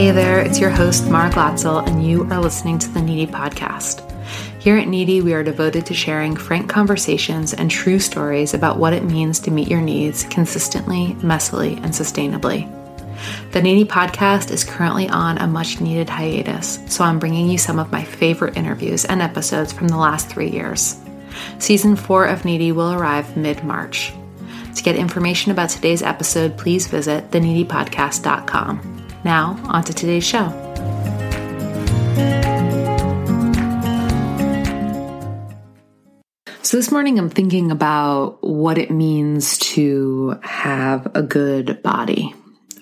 Hey there, it's your host, Mara Glatzel, and you are listening to the Needy Podcast. Here at Needy, we are devoted to sharing frank conversations and true stories about what it means to meet your needs consistently, messily, and sustainably. The Needy Podcast is currently on a much needed hiatus, so I'm bringing you some of my favorite interviews and episodes from the last three years. Season 4 of Needy will arrive mid March. To get information about today's episode, please visit theneedypodcast.com. Now, on to today's show. So, this morning I'm thinking about what it means to have a good body,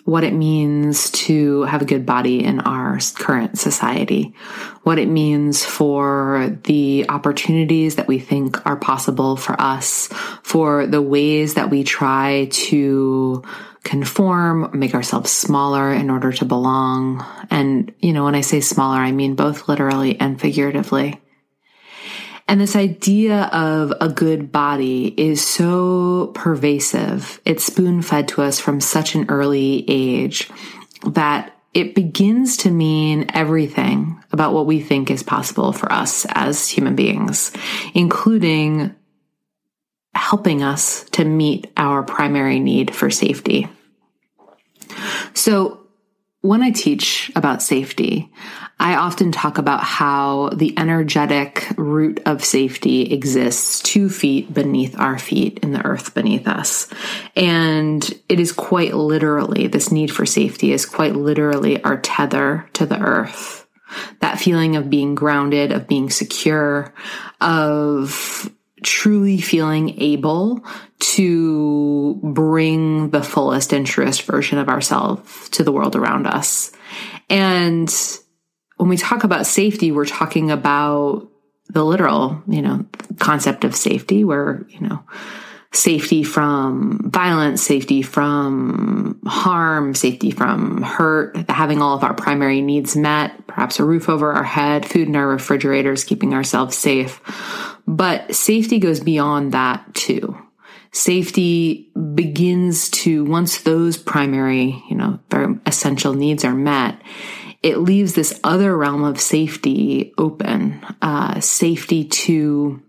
what it means to have a good body in our current society, what it means for the opportunities that we think are possible for us, for the ways that we try to conform, make ourselves smaller in order to belong. And, you know, when I say smaller, I mean both literally and figuratively. And this idea of a good body is so pervasive. It's spoon fed to us from such an early age that it begins to mean everything about what we think is possible for us as human beings, including helping us to meet our primary need for safety. So when I teach about safety, I often talk about how the energetic root of safety exists two feet beneath our feet in the earth beneath us. And it is quite literally, this need for safety is quite literally our tether to the earth. That feeling of being grounded, of being secure, of truly feeling able to bring the fullest and truest version of ourselves to the world around us. And when we talk about safety, we're talking about the literal, you know, concept of safety where, you know, safety from violence, safety from harm, safety from hurt, having all of our primary needs met, perhaps a roof over our head, food in our refrigerators, keeping ourselves safe. But safety goes beyond that too. Safety begins to, once those primary, you know, essential needs are met, it leaves this other realm of safety open, uh, safety to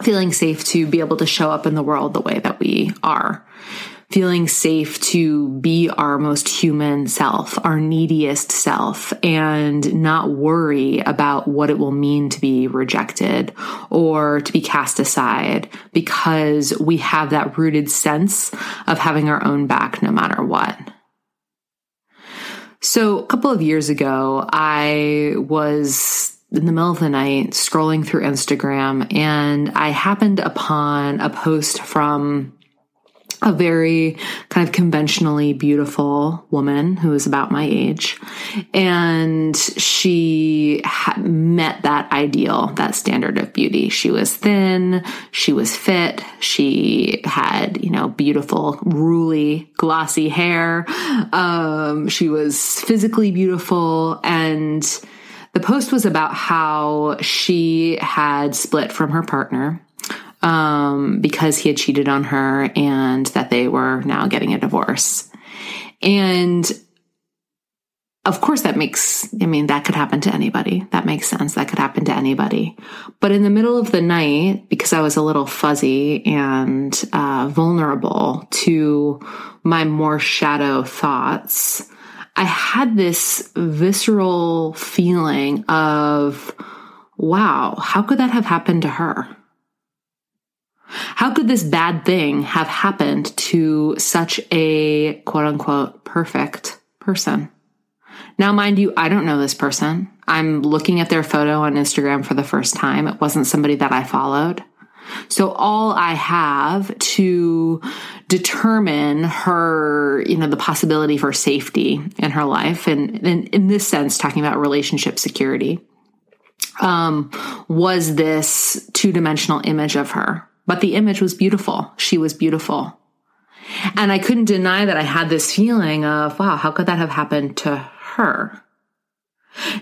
feeling safe to be able to show up in the world the way that we are feeling safe to be our most human self, our neediest self, and not worry about what it will mean to be rejected or to be cast aside because we have that rooted sense of having our own back no matter what. So, a couple of years ago, I was in the middle of the night scrolling through Instagram and I happened upon a post from a very kind of conventionally beautiful woman who was about my age. And she met that ideal, that standard of beauty. She was thin, she was fit, she had, you know, beautiful, ruly, glossy hair. Um, she was physically beautiful and The post was about how she had split from her partner um, because he had cheated on her and that they were now getting a divorce. And of course, that makes, I mean, that could happen to anybody. That makes sense. That could happen to anybody. But in the middle of the night, because I was a little fuzzy and uh, vulnerable to my more shadow thoughts, I had this visceral feeling of, wow, how could that have happened to her? How could this bad thing have happened to such a quote unquote perfect person? Now, mind you, I don't know this person. I'm looking at their photo on Instagram for the first time. It wasn't somebody that I followed. So all I have to determine her, you know, the possibility for safety in her life, and, and in this sense, talking about relationship security, um, was this two dimensional image of her. But the image was beautiful. She was beautiful. And I couldn't deny that I had this feeling of, wow, how could that have happened to her?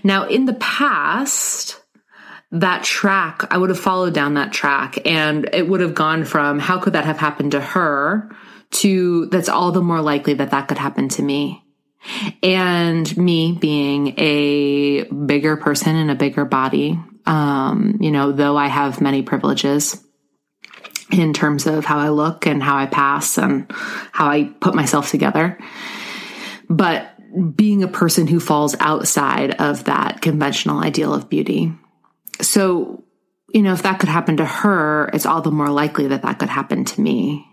Now, in the past, that track, I would have followed down that track and it would have gone from how could that have happened to her to that's all the more likely that that could happen to me. And me being a bigger person in a bigger body, um, you know, though I have many privileges in terms of how I look and how I pass and how I put myself together. But being a person who falls outside of that conventional ideal of beauty so, you know, if that could happen to her, it's all the more likely that that could happen to me.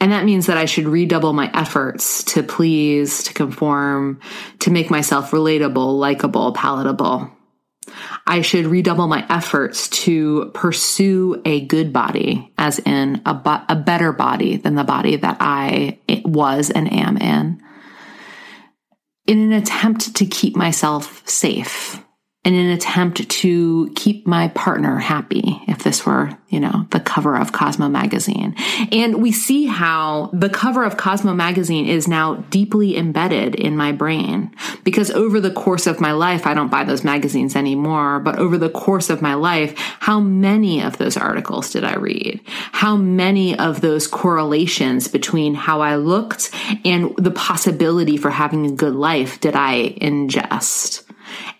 And that means that I should redouble my efforts to please, to conform, to make myself relatable, likable, palatable. I should redouble my efforts to pursue a good body, as in a, bo- a better body than the body that I was and am in, in an attempt to keep myself safe in an attempt to keep my partner happy if this were, you know, the cover of Cosmo magazine. And we see how the cover of Cosmo magazine is now deeply embedded in my brain because over the course of my life, I don't buy those magazines anymore, but over the course of my life, how many of those articles did I read? How many of those correlations between how I looked and the possibility for having a good life did I ingest?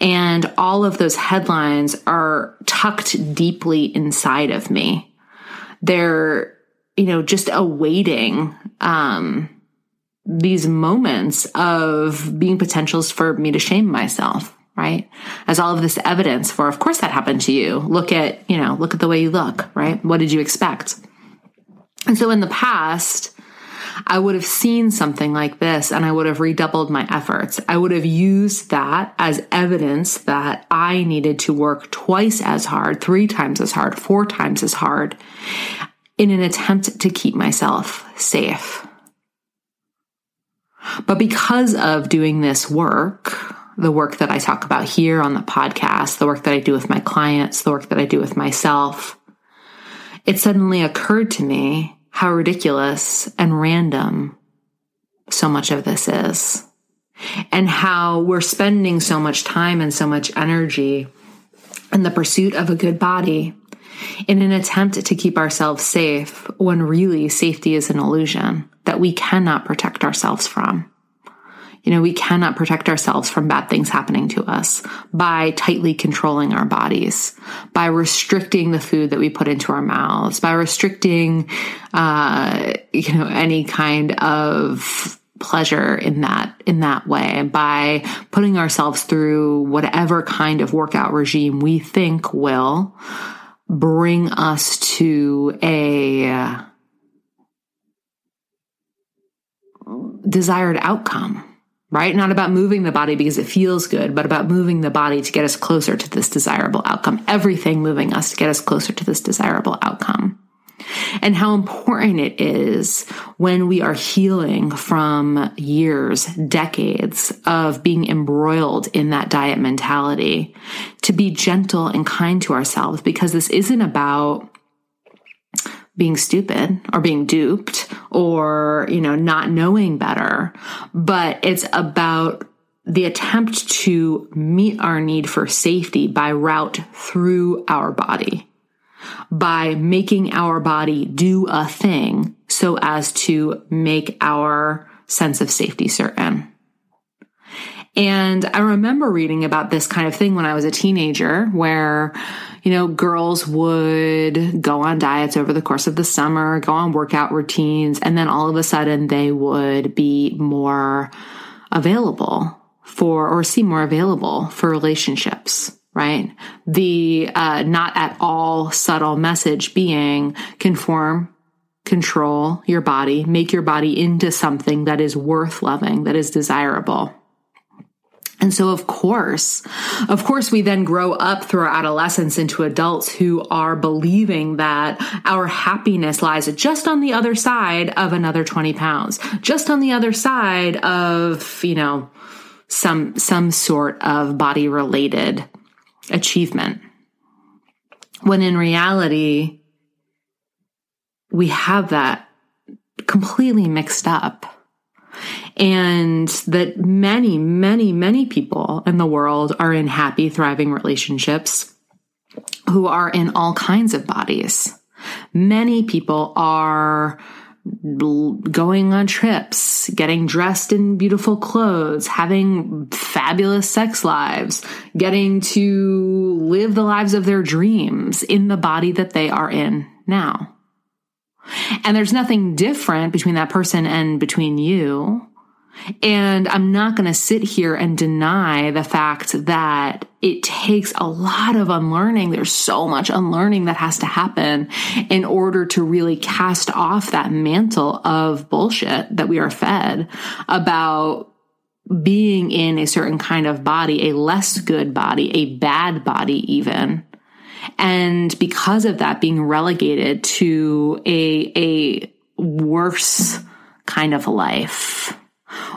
And all of those headlines are tucked deeply inside of me. They're, you know, just awaiting, um, these moments of being potentials for me to shame myself, right? As all of this evidence for, of course that happened to you. Look at, you know, look at the way you look, right? What did you expect? And so in the past, I would have seen something like this and I would have redoubled my efforts. I would have used that as evidence that I needed to work twice as hard, three times as hard, four times as hard in an attempt to keep myself safe. But because of doing this work, the work that I talk about here on the podcast, the work that I do with my clients, the work that I do with myself, it suddenly occurred to me how ridiculous and random so much of this is. And how we're spending so much time and so much energy in the pursuit of a good body in an attempt to keep ourselves safe when really safety is an illusion that we cannot protect ourselves from. You know, we cannot protect ourselves from bad things happening to us by tightly controlling our bodies, by restricting the food that we put into our mouths, by restricting, uh, you know, any kind of pleasure in that in that way by putting ourselves through whatever kind of workout regime we think will bring us to a desired outcome right? Not about moving the body because it feels good, but about moving the body to get us closer to this desirable outcome. Everything moving us to get us closer to this desirable outcome. And how important it is when we are healing from years, decades of being embroiled in that diet mentality to be gentle and kind to ourselves because this isn't about being stupid or being duped or, you know, not knowing better, but it's about the attempt to meet our need for safety by route through our body, by making our body do a thing so as to make our sense of safety certain. And I remember reading about this kind of thing when I was a teenager where, you know, girls would go on diets over the course of the summer, go on workout routines, and then all of a sudden they would be more available for or seem more available for relationships right? The uh, not at all subtle message being conform, control your body, make your body into something that is worth loving, that is desirable. And so, of course, of course, we then grow up through our adolescence into adults who are believing that our happiness lies just on the other side of another 20 pounds, just on the other side of, you know, some, some sort of body related achievement. When in reality, we have that completely mixed up and that many, many, many people in the world are in happy, thriving relationships who are in all kinds of bodies. Many people are going on trips, getting dressed in beautiful clothes, having fabulous sex lives, getting to live the lives of their dreams in the body that they are in now. And there's nothing different between that person and between you. And I'm not going to sit here and deny the fact that it takes a lot of unlearning. There's so much unlearning that has to happen in order to really cast off that mantle of bullshit that we are fed about being in a certain kind of body, a less good body, a bad body, even. And because of that, being relegated to a, a worse kind of life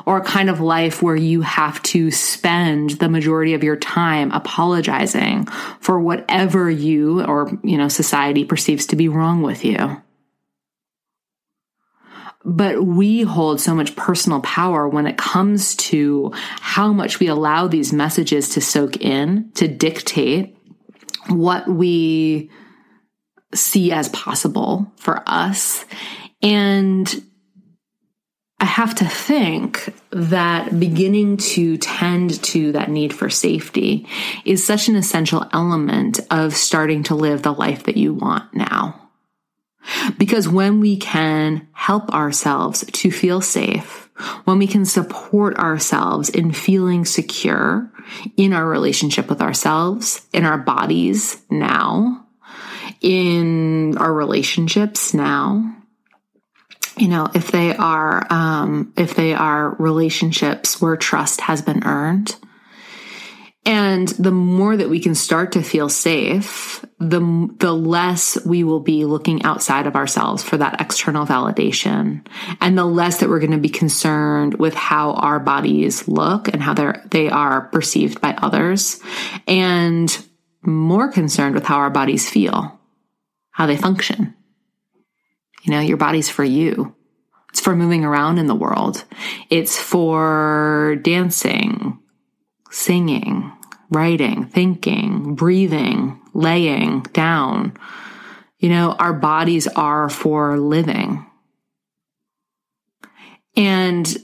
or a kind of life where you have to spend the majority of your time apologizing for whatever you or, you know, society perceives to be wrong with you. But we hold so much personal power when it comes to how much we allow these messages to soak in, to dictate what we see as possible for us. And I have to think that beginning to tend to that need for safety is such an essential element of starting to live the life that you want now. Because when we can help ourselves to feel safe, when we can support ourselves in feeling secure in our relationship with ourselves, in our bodies now, in our relationships now, you know, if they are, um, if they are relationships where trust has been earned, and the more that we can start to feel safe, the, the less we will be looking outside of ourselves for that external validation. And the less that we're going to be concerned with how our bodies look and how they're, they are perceived by others and more concerned with how our bodies feel, how they function. You know, your body's for you. It's for moving around in the world. It's for dancing, singing, writing, thinking, breathing, laying down. You know, our bodies are for living. And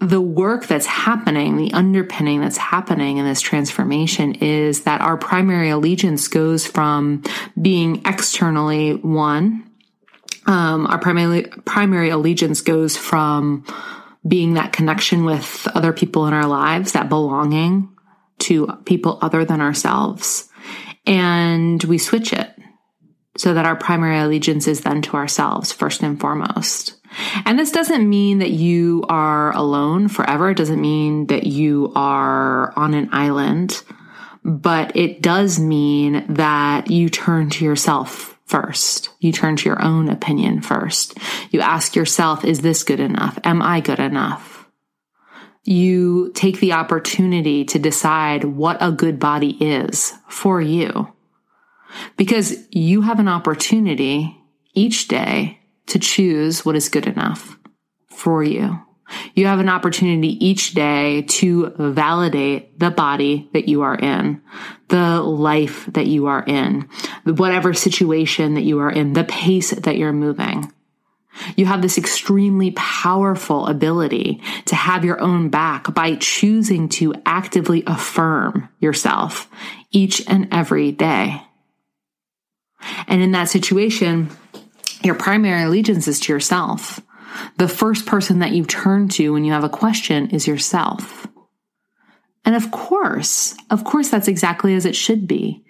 the work that's happening, the underpinning that's happening in this transformation is that our primary allegiance goes from being externally one. Um, our primary, primary allegiance goes from being that connection with other people in our lives, that belonging to people other than ourselves. And we switch it so that our primary allegiance is then to ourselves first and foremost. And this doesn't mean that you are alone forever. It doesn't mean that you are on an island, but it does mean that you turn to yourself first. You turn to your own opinion first. You ask yourself, is this good enough? Am I good enough? You take the opportunity to decide what a good body is for you because you have an opportunity each day to choose what is good enough for you You have an opportunity each day to validate the body that you are in, the life that you are in, whatever situation that you are in, the pace that you're moving. You have this extremely powerful ability to have your own back by choosing to actively affirm yourself each and every day. And in that situation, your primary allegiance is to yourself. The first person that you turn to when you have a question is yourself. And of course, of course, that's exactly as it should be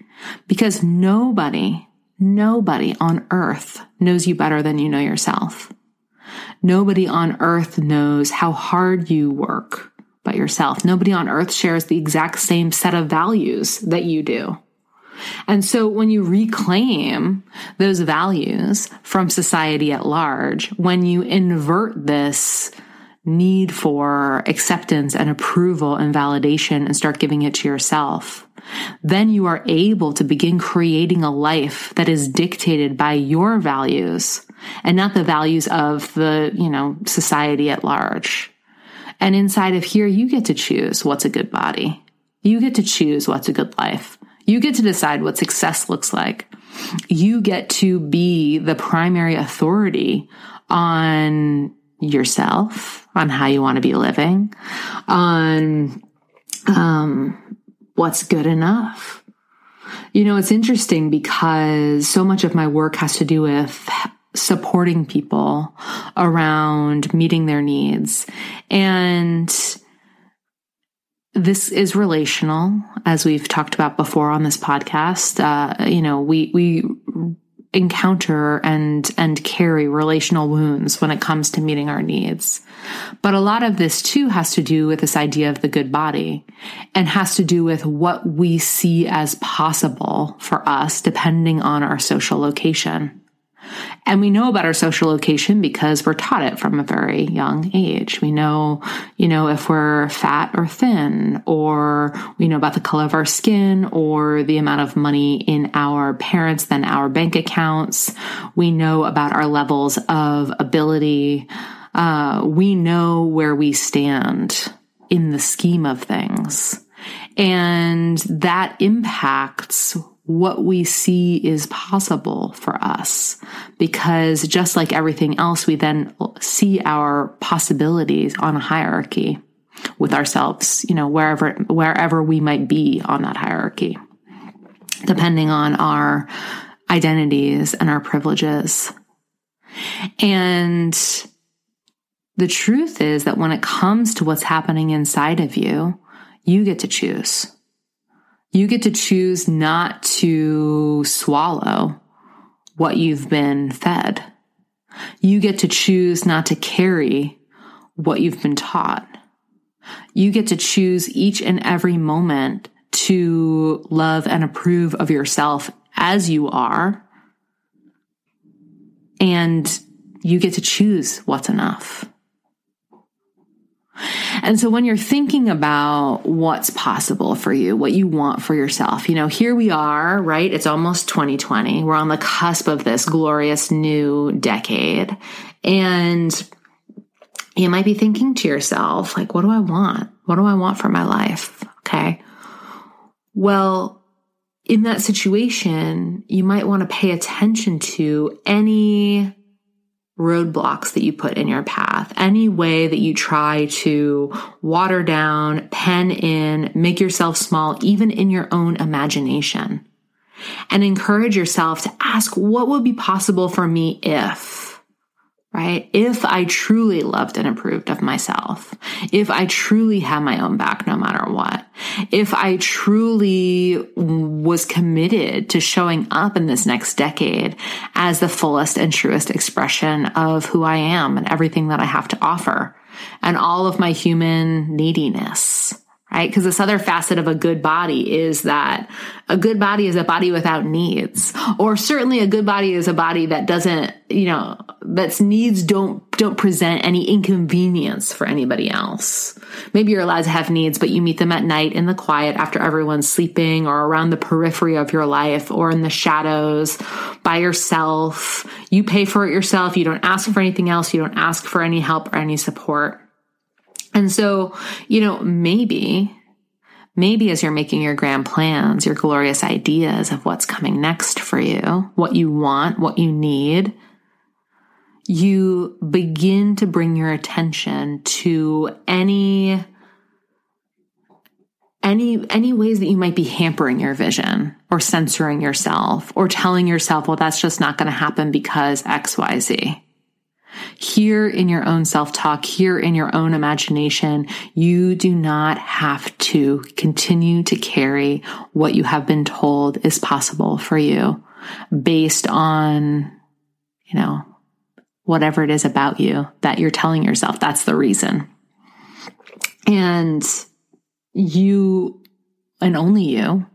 because nobody, nobody on earth knows you better than you know yourself. Nobody on earth knows how hard you work but yourself. Nobody on earth shares the exact same set of values that you do. And so when you reclaim those values from society at large, when you invert this need for acceptance and approval and validation and start giving it to yourself, then you are able to begin creating a life that is dictated by your values and not the values of the, you know, society at large. And inside of here, you get to choose what's a good body. You get to choose what's a good life. You get to decide what success looks like. You get to be the primary authority on yourself, on how you want to be living, on um, what's good enough. You know, it's interesting because so much of my work has to do with supporting people around meeting their needs. And this is relational, as we've talked about before on this podcast. Uh, you know, we we encounter and and carry relational wounds when it comes to meeting our needs. But a lot of this too has to do with this idea of the good body and has to do with what we see as possible for us depending on our social location. And we know about our social location because we're taught it from a very young age. We know, you know, if we're fat or thin, or we know about the color of our skin or the amount of money in our parents than our bank accounts. We know about our levels of ability. Uh, we know where we stand in the scheme of things. And that impacts what we see is possible for us. Because just like everything else, we then see our possibilities on a hierarchy with ourselves, you know, wherever, wherever we might be on that hierarchy, depending on our identities and our privileges. And the truth is that when it comes to what's happening inside of you, you get to choose you get to choose not to swallow what you've been fed. You get to choose not to carry what you've been taught. You get to choose each and every moment to love and approve of yourself as you are. And you get to choose what's enough. And so when you're thinking about what's possible for you, what you want for yourself, you know, here we are, right? It's almost 2020. We're on the cusp of this glorious new decade. And you might be thinking to yourself, like, what do I want? What do I want for my life? Okay. Well, in that situation, you might want to pay attention to any roadblocks that you put in your path, any way that you try to water down, pen in, make yourself small, even in your own imagination. And encourage yourself to ask what would be possible for me if right? If I truly loved and approved of myself, if I truly had my own back no matter what, if I truly was committed to showing up in this next decade as the fullest and truest expression of who I am and everything that I have to offer and all of my human neediness right? Because this other facet of a good body is that a good body is a body without needs, or certainly a good body is a body that doesn't, you know, that's needs don't don't present any inconvenience for anybody else. Maybe you're allowed to have needs, but you meet them at night in the quiet after everyone's sleeping or around the periphery of your life or in the shadows by yourself. You pay for it yourself. You don't ask for anything else. You don't ask for any help or any support. And so, you know, maybe, maybe as you're making your grand plans, your glorious ideas of what's coming next for you, what you want, what you need, you begin to bring your attention to any any any ways that you might be hampering your vision or censoring yourself or telling yourself well that's just not going to happen because xyz here in your own self talk, here in your own imagination, you do not have to continue to carry what you have been told is possible for you based on, you know, whatever it is about you that you're telling yourself. That's the reason. And you and only you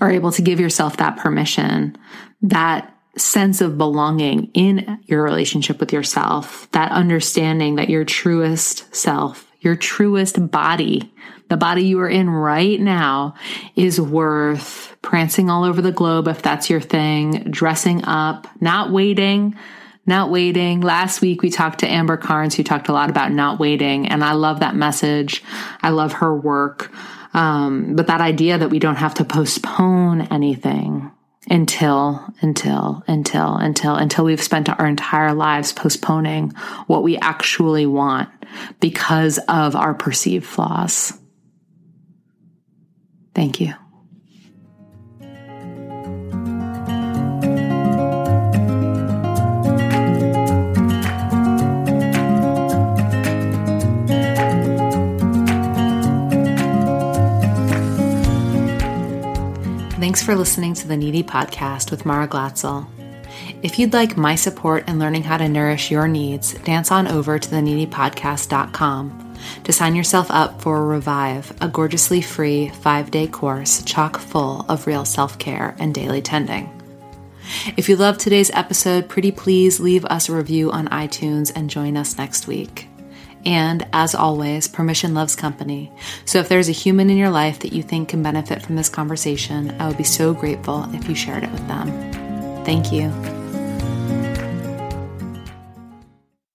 are able to give yourself that permission that sense of belonging in your relationship with yourself, that understanding that your truest self, your truest body, the body you are in right now is worth prancing all over the globe if that's your thing, dressing up, not waiting, not waiting. Last week we talked to Amber Karnes, who talked a lot about not waiting, and I love that message. I love her work. Um, but that idea that we don't have to postpone anything until, until, until, until, until we've spent our entire lives postponing what we actually want because of our perceived flaws. Thank you. Thanks for listening to the Needy Podcast with Mara Glatzel. If you'd like my support in learning how to nourish your needs, dance on over to theneedypodcast.com to sign yourself up for Revive, a gorgeously free five day course chock full of real self care and daily tending. If you loved today's episode, pretty please leave us a review on iTunes and join us next week. And as always, permission loves company. So if there's a human in your life that you think can benefit from this conversation, I would be so grateful if you shared it with them. Thank you.